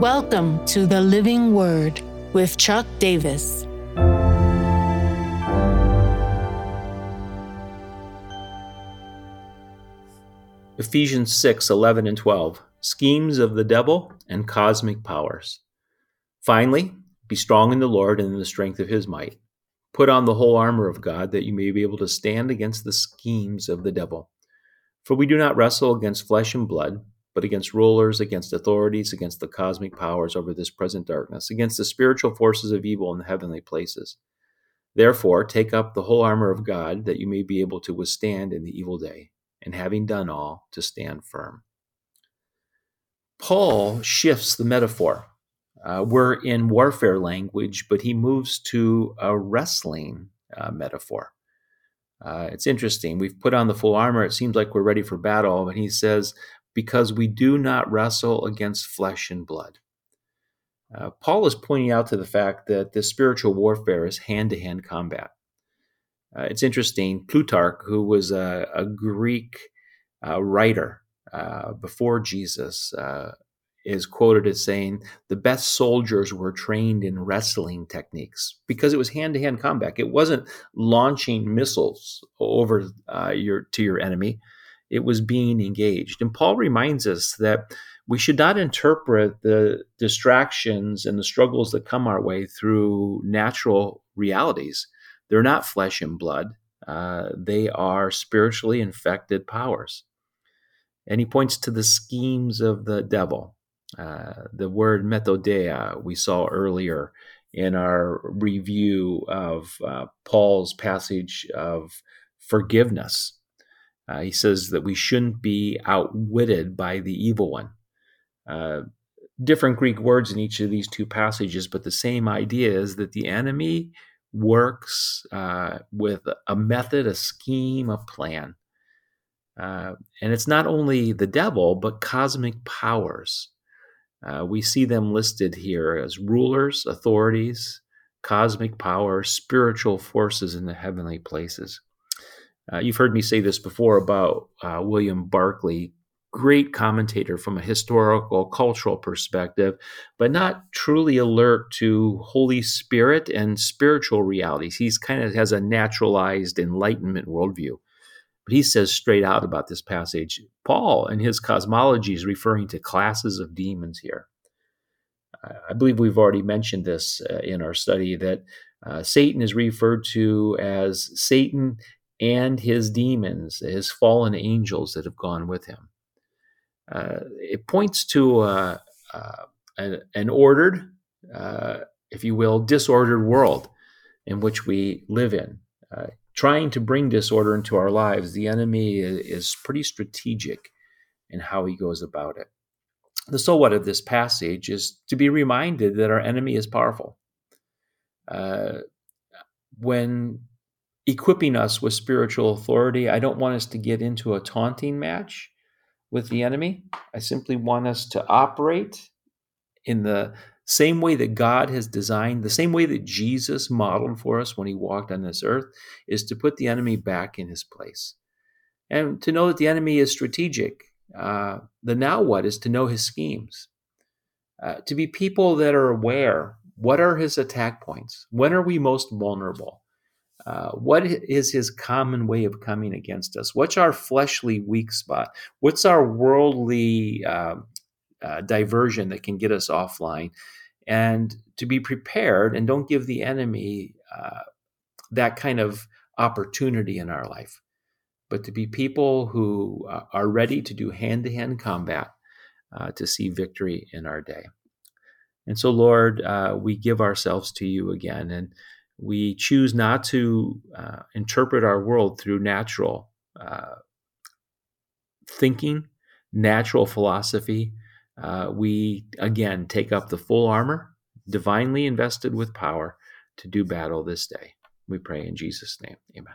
Welcome to the Living Word with Chuck Davis. Ephesians 6 11 and 12. Schemes of the devil and cosmic powers. Finally, be strong in the Lord and in the strength of his might. Put on the whole armor of God that you may be able to stand against the schemes of the devil. For we do not wrestle against flesh and blood, but against rulers, against authorities, against the cosmic powers over this present darkness, against the spiritual forces of evil in the heavenly places. Therefore, take up the whole armor of God that you may be able to withstand in the evil day and having done all, to stand firm. Paul shifts the metaphor. Uh, we're in warfare language, but he moves to a wrestling uh, metaphor. Uh, it's interesting. We've put on the full armor. It seems like we're ready for battle. And he says, because we do not wrestle against flesh and blood. Uh, Paul is pointing out to the fact that the spiritual warfare is hand to hand combat. Uh, it's interesting. Plutarch, who was a, a Greek uh, writer uh, before Jesus, uh, is quoted as saying the best soldiers were trained in wrestling techniques because it was hand-to-hand combat. It wasn't launching missiles over uh, your to your enemy; it was being engaged. And Paul reminds us that we should not interpret the distractions and the struggles that come our way through natural realities they're not flesh and blood, uh, they are spiritually infected powers. And he points to the schemes of the devil. Uh, the word methodeia we saw earlier in our review of uh, Paul's passage of forgiveness. Uh, he says that we shouldn't be outwitted by the evil one. Uh, different Greek words in each of these two passages, but the same idea is that the enemy works uh, with a method, a scheme, a plan. Uh, and it's not only the devil, but cosmic powers. Uh, we see them listed here as rulers, authorities, cosmic powers, spiritual forces in the heavenly places. Uh, you've heard me say this before about uh, William Barclay great commentator from a historical, cultural perspective, but not truly alert to Holy Spirit and spiritual realities. He's kind of has a naturalized enlightenment worldview. But he says straight out about this passage Paul and his cosmology is referring to classes of demons here. I believe we've already mentioned this uh, in our study that uh, Satan is referred to as Satan and his demons, his fallen angels that have gone with him. Uh, it points to uh, uh, an, an, ordered, if you will, disordered world in which we live in. trying to bring disorder into our lives, the enemy is pretty strategic in how he goes about it. The so what of this passage is to be reminded that our enemy is powerful. Uh, when equipping us with spiritual authority, I don't want us to get into a taunting match with the enemy. I simply want us to operate in the same way that God has designed, the same way that Jesus modeled for us when he walked on this earth, is to put the enemy back in his place. And to know that the enemy is strategic. Uh, the now what is to know his schemes. Uh, to be people that are aware what are his attack points? When are we most vulnerable? Uh, what is his common way of coming against us? What's our fleshly weak spot? What's our worldly uh, uh, diversion that can get us offline? And to be prepared and don't give the enemy uh, that kind of opportunity in our life, but to be people who uh, are ready to do hand to hand combat to see victory in our day. And so, Lord, we give ourselves to you again. And we choose not to uh, interpret our world through natural uh, thinking, natural philosophy. Uh, we, again, take up the full armor, divinely invested with power to do battle this day. We pray in Jesus' name. Amen.